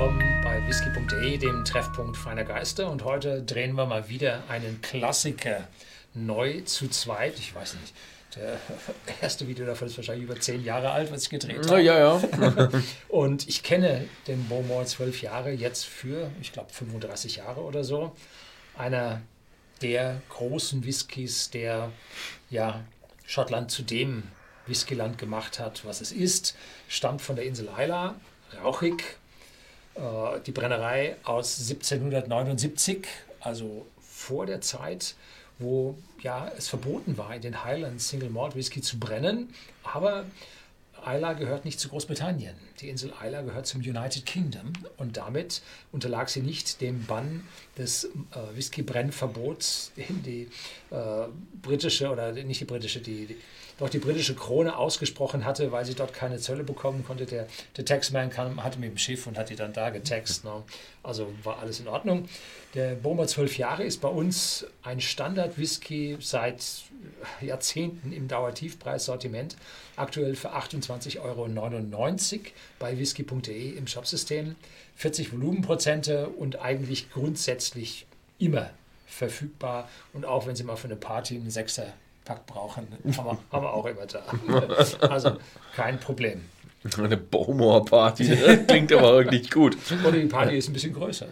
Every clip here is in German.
willkommen bei whisky.de, dem Treffpunkt feiner Geister. Und heute drehen wir mal wieder einen Klassiker neu zu zweit. Ich weiß nicht, der erste Video davon ist wahrscheinlich über zehn Jahre alt, was ich gedreht habe. Ja, ja. Und ich kenne den Beaumont zwölf Jahre jetzt für, ich glaube, 35 Jahre oder so. Einer der großen Whiskys, der ja Schottland zu dem Whiskyland gemacht hat, was es ist. Stammt von der Insel Isla, rauchig. Äh, die Brennerei aus 1779, also vor der Zeit, wo ja, es verboten war, in den Highlands Single Malt Whisky zu brennen. Aber Isla gehört nicht zu Großbritannien. Die Insel Isla gehört zum United Kingdom und damit unterlag sie nicht dem Bann des äh, Whisky-Brennverbots, den die äh, britische oder nicht die britische, die, die, doch die britische Krone ausgesprochen hatte, weil sie dort keine Zölle bekommen konnte. Der, der Taxman kam, hatte mit dem Schiff und hat die dann da getaxt. Ne? Also war alles in Ordnung. Der Boma 12 Jahre ist bei uns ein Standard-Whisky seit Jahrzehnten im Dauertiefpreissortiment. Aktuell für 28,99 Euro bei whisky.de im Shopsystem. 40 Volumenprozente und eigentlich grundsätzlich immer verfügbar. Und auch wenn Sie mal für eine Party einen Sechser Pack brauchen, haben wir, haben wir auch immer da. Also kein Problem. Eine Baumor-Party, klingt aber wirklich gut. Oder die Party ist ein bisschen größer.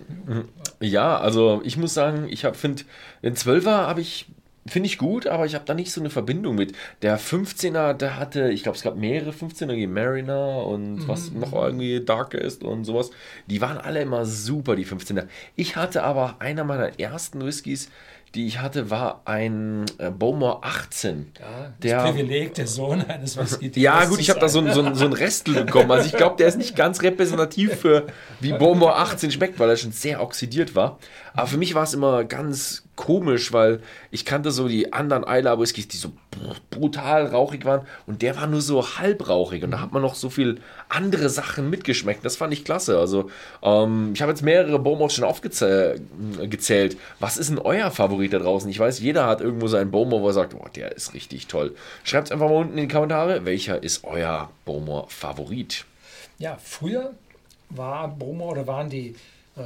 Ja, also ich muss sagen, ich finde, den 12er habe ich finde ich gut, aber ich habe da nicht so eine Verbindung mit. Der 15er, der hatte, ich glaube, es gab mehrere 15er, wie Mariner und mhm. was noch irgendwie Darkest und sowas. Die waren alle immer super, die 15er. Ich hatte aber einer meiner ersten Whiskys, die ich hatte, war ein äh, Bowmore 18. Ja, der, das Privileg, der Sohn eines Whisky. Ja, gut, ich habe da so, ein, so, so ein Restel bekommen. Also ich glaube, der ist nicht ganz repräsentativ für wie Bowmore 18 schmeckt, weil er schon sehr oxidiert war. Aber für mich war es immer ganz komisch, weil ich kannte so die anderen Isla Whiskys, die so brutal rauchig waren und der war nur so halbrauchig und da hat man noch so viel andere Sachen mitgeschmeckt. Das fand ich klasse. Also ähm, ich habe jetzt mehrere Bowmores schon aufgezählt. Was ist denn euer Favorit da draußen? Ich weiß, jeder hat irgendwo seinen Bowmore, wo er sagt, oh, der ist richtig toll. Schreibt es einfach mal unten in die Kommentare, welcher ist euer Bowmore Favorit? Ja, früher war Bowmore oder waren die äh,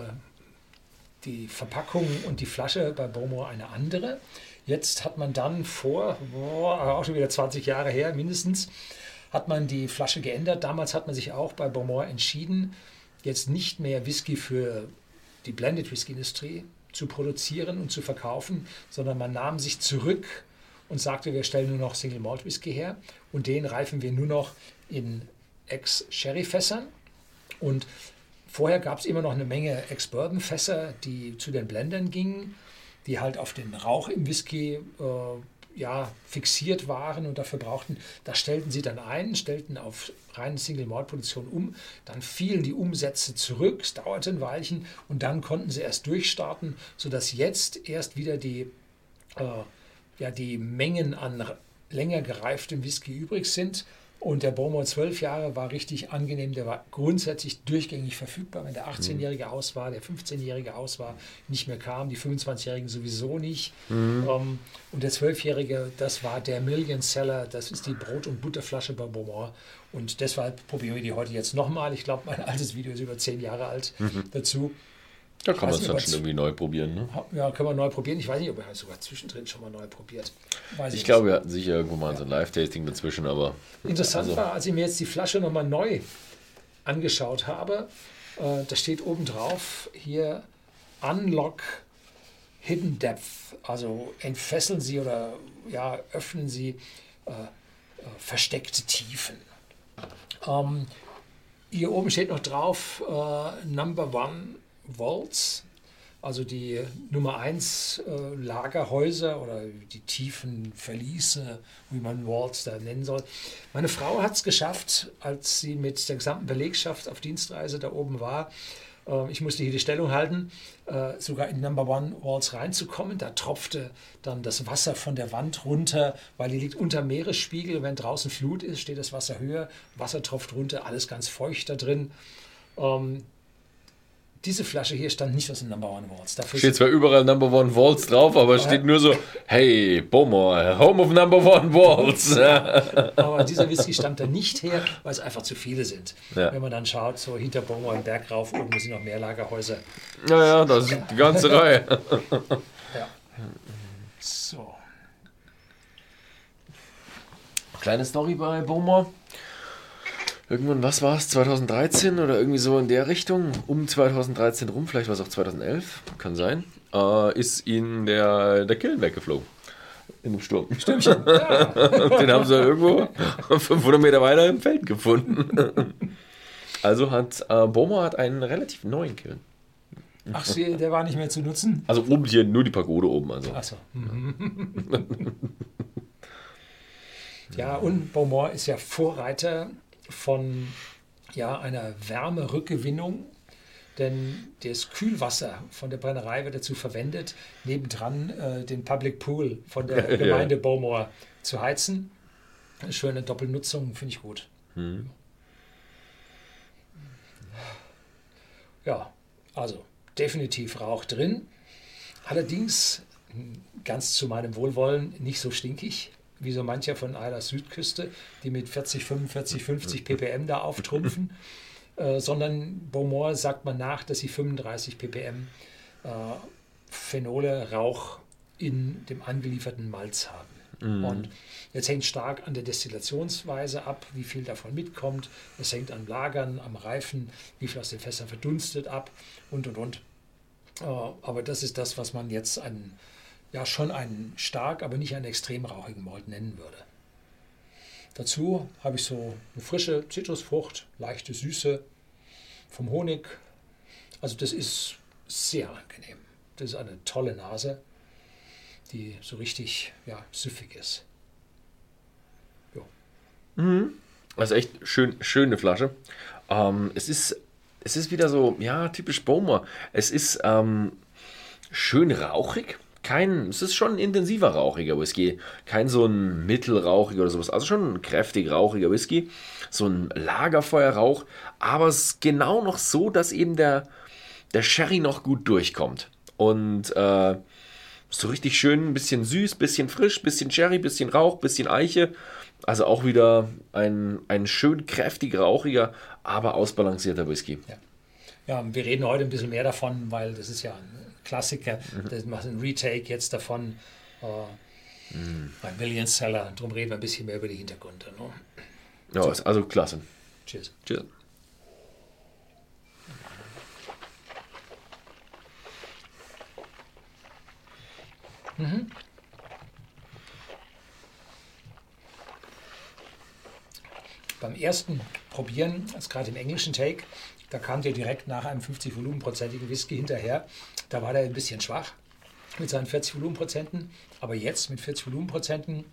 die Verpackung und die Flasche bei Bomo eine andere. Jetzt hat man dann vor, boah, auch schon wieder 20 Jahre her mindestens, hat man die Flasche geändert. Damals hat man sich auch bei Beaumont entschieden, jetzt nicht mehr Whisky für die Blended Whisky Industrie zu produzieren und zu verkaufen, sondern man nahm sich zurück und sagte, wir stellen nur noch Single Malt Whisky her und den reifen wir nur noch in Ex-Sherry-Fässern. Und Vorher gab es immer noch eine Menge Ex-Bourbon-Fässer, die zu den Blendern gingen, die halt auf den Rauch im Whisky äh, ja, fixiert waren und dafür brauchten. Da stellten sie dann ein, stellten auf reine Single-Malt-Produktion um. Dann fielen die Umsätze zurück, es dauerte ein Weilchen und dann konnten sie erst durchstarten, sodass jetzt erst wieder die, äh, ja, die Mengen an länger gereiftem Whisky übrig sind. Und der Beaumont 12 Jahre war richtig angenehm. Der war grundsätzlich durchgängig verfügbar. Wenn der 18-Jährige aus war, der 15-Jährige aus war, nicht mehr kam, die 25-Jährigen sowieso nicht. Mhm. Um, ähm, und der 12-Jährige, das war der Million Seller. Das ist die Brot- und Butterflasche bei Beaumont. Und deshalb probieren wir die heute jetzt nochmal. Ich glaube, mein altes Video ist über 10 Jahre alt mhm. dazu. Da kann man es dann schon irgendwie neu probieren. Ne? Ja, können wir neu probieren. Ich weiß nicht, ob er sogar zwischendrin schon mal neu probiert. Weiß ich, ich glaube, wir hatten sicher irgendwo mal ja. so ein Live-Tasting dazwischen, aber. Interessant also. war, als ich mir jetzt die Flasche nochmal neu angeschaut habe, äh, da steht oben drauf hier Unlock Hidden Depth. Also entfesseln Sie oder ja, öffnen Sie äh, äh, versteckte Tiefen. Ähm, hier oben steht noch drauf äh, Number One Vaults, also die Nummer 1 äh, Lagerhäuser oder die tiefen Verliese, wie man Vaults da nennen soll. Meine Frau hat es geschafft, als sie mit der gesamten Belegschaft auf Dienstreise da oben war. Äh, ich musste hier die Stellung halten, äh, sogar in Number One Walls reinzukommen. Da tropfte dann das Wasser von der Wand runter, weil die liegt unter Meeresspiegel. Wenn draußen Flut ist, steht das Wasser höher, Wasser tropft runter, alles ganz feucht da drin. Ähm, diese Flasche hier stand nicht aus den Number One Vaults. Dafür Steht zwar überall Number One Vaults drauf, aber es steht nur so, hey, Bowmore, Home of Number One Vaults. aber dieser Whisky stammt da nicht her, weil es einfach zu viele sind. Ja. Wenn man dann schaut, so hinter Bowmore im Berg rauf, oben sind noch mehr Lagerhäuser. Naja, das ist die ganze Reihe. Ja. So. Kleine Story bei Bowmore. Irgendwann, was war es, 2013 oder irgendwie so in der Richtung, um 2013 rum, vielleicht war es auch 2011, kann sein, äh, ist ihnen der, der Killen weggeflogen. In einem Sturm. Stimmchen. Ja. Den haben sie irgendwo 500 Meter weiter im Feld gefunden. Also hat äh, Bowmore hat einen relativ neuen Killen. Ach, der war nicht mehr zu nutzen? Also oben hier nur die Pagode oben. Also. Achso. ja, und Beaumont ist ja Vorreiter von ja, einer Wärmerückgewinnung, denn das Kühlwasser von der Brennerei wird dazu verwendet, nebendran äh, den Public Pool von der Gemeinde Beaumont zu heizen. Eine schöne Doppelnutzung, finde ich gut. Hm. Ja, also definitiv Rauch drin. Allerdings, ganz zu meinem Wohlwollen, nicht so stinkig wie so mancher von einer Südküste, die mit 40, 45, 50 ppm da auftrumpfen, äh, sondern Beaumont sagt man nach, dass sie 35 ppm äh, Phenole, Rauch in dem angelieferten Malz haben. Mhm. Und jetzt hängt stark an der Destillationsweise ab, wie viel davon mitkommt. Es hängt an Lagern, am Reifen, wie viel aus den Fässern verdunstet ab und und und. Äh, aber das ist das, was man jetzt einen, ja schon einen stark, aber nicht einen extrem rauchigen Malt nennen würde. Dazu habe ich so eine frische Zitrusfrucht, leichte Süße vom Honig. Also das ist sehr angenehm. Das ist eine tolle Nase, die so richtig ja, süffig ist. Also echt schön, schöne Flasche. Ähm, es, ist, es ist wieder so, ja, typisch Bowmer. Es ist ähm, schön rauchig. Kein, es ist schon ein intensiver rauchiger Whisky. Kein so ein mittelrauchiger oder sowas. Also schon ein kräftig rauchiger Whisky. So ein Lagerfeuerrauch. Aber es ist genau noch so, dass eben der, der Sherry noch gut durchkommt. Und äh, so richtig schön, ein bisschen süß, bisschen frisch, bisschen Sherry, bisschen Rauch, bisschen Eiche. Also auch wieder ein, ein schön kräftig rauchiger, aber ausbalancierter Whisky. Ja. Ja, wir reden heute ein bisschen mehr davon, weil das ist ja ein Klassiker. Das macht ein Retake jetzt davon. Äh, Ein Million Seller. Darum reden wir ein bisschen mehr über die Hintergründe. Ne? Ja, ist also klasse. Cheers. Cheers. Beim ersten Probieren, also gerade im englischen Take, da kam der direkt nach einem 50 Volumenprozentigen Whisky hinterher. Da war der ein bisschen schwach mit seinen 40 Volumenprozenten. Aber jetzt mit 40 Volumenprozenten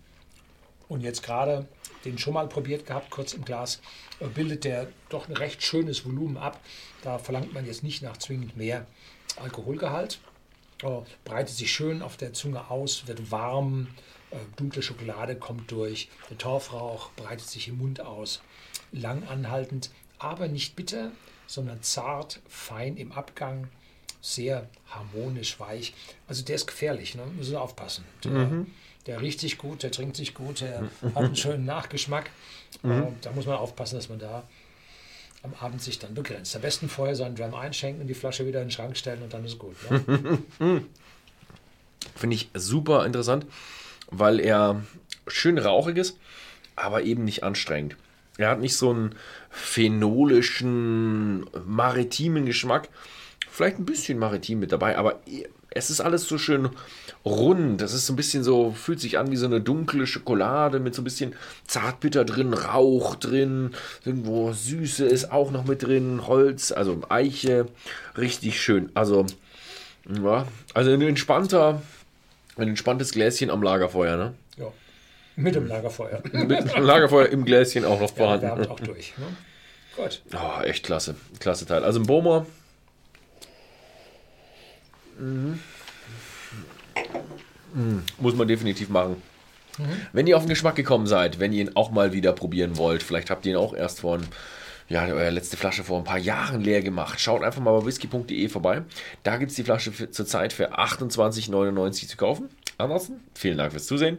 und jetzt gerade den schon mal probiert gehabt, kurz im Glas, äh, bildet der doch ein recht schönes Volumen ab. Da verlangt man jetzt nicht nach zwingend mehr Alkoholgehalt. Äh, breitet sich schön auf der Zunge aus, wird warm, äh, dunkle Schokolade kommt durch, der Torfrauch breitet sich im Mund aus. Lang anhaltend, aber nicht bitter, sondern zart, fein im Abgang, sehr harmonisch weich. Also der ist gefährlich, ne? müssen wir aufpassen. Der, der riecht sich gut, der trinkt sich gut, der hat einen schönen Nachgeschmack. Äh, Da muss man aufpassen, dass man da am Abend sich dann begrenzt. Am besten vorher so einen Dram einschenken und die Flasche wieder in den Schrank stellen und dann ist gut. Ne? Finde ich super interessant, weil er schön rauchig ist, aber eben nicht anstrengend. Er hat nicht so einen phenolischen, maritimen Geschmack. Vielleicht ein bisschen maritim mit dabei, aber es ist alles so schön rund. Es ist so ein bisschen so, fühlt sich an wie so eine dunkle Schokolade mit so ein bisschen Zartbitter drin, Rauch drin, irgendwo Süße ist auch noch mit drin, Holz, also Eiche, richtig schön. Also, ja, also ein entspannter, ein entspanntes Gläschen am Lagerfeuer, ne? Ja. Mit dem Lagerfeuer. Mit dem Lagerfeuer im Gläschen auch noch Ja, vorhanden. wärmt auch durch. Ne? Gut. Oh, echt klasse. Klasse Teil. Also ein Boma. Mhm. Muss man definitiv machen. Wenn ihr auf den Geschmack gekommen seid, wenn ihr ihn auch mal wieder probieren wollt, vielleicht habt ihr ihn auch erst vor ja, eure letzte Flasche vor ein paar Jahren leer gemacht. Schaut einfach mal bei whisky.de vorbei. Da gibt es die Flasche zurzeit für 28,99 zu kaufen. Ansonsten, vielen Dank fürs Zusehen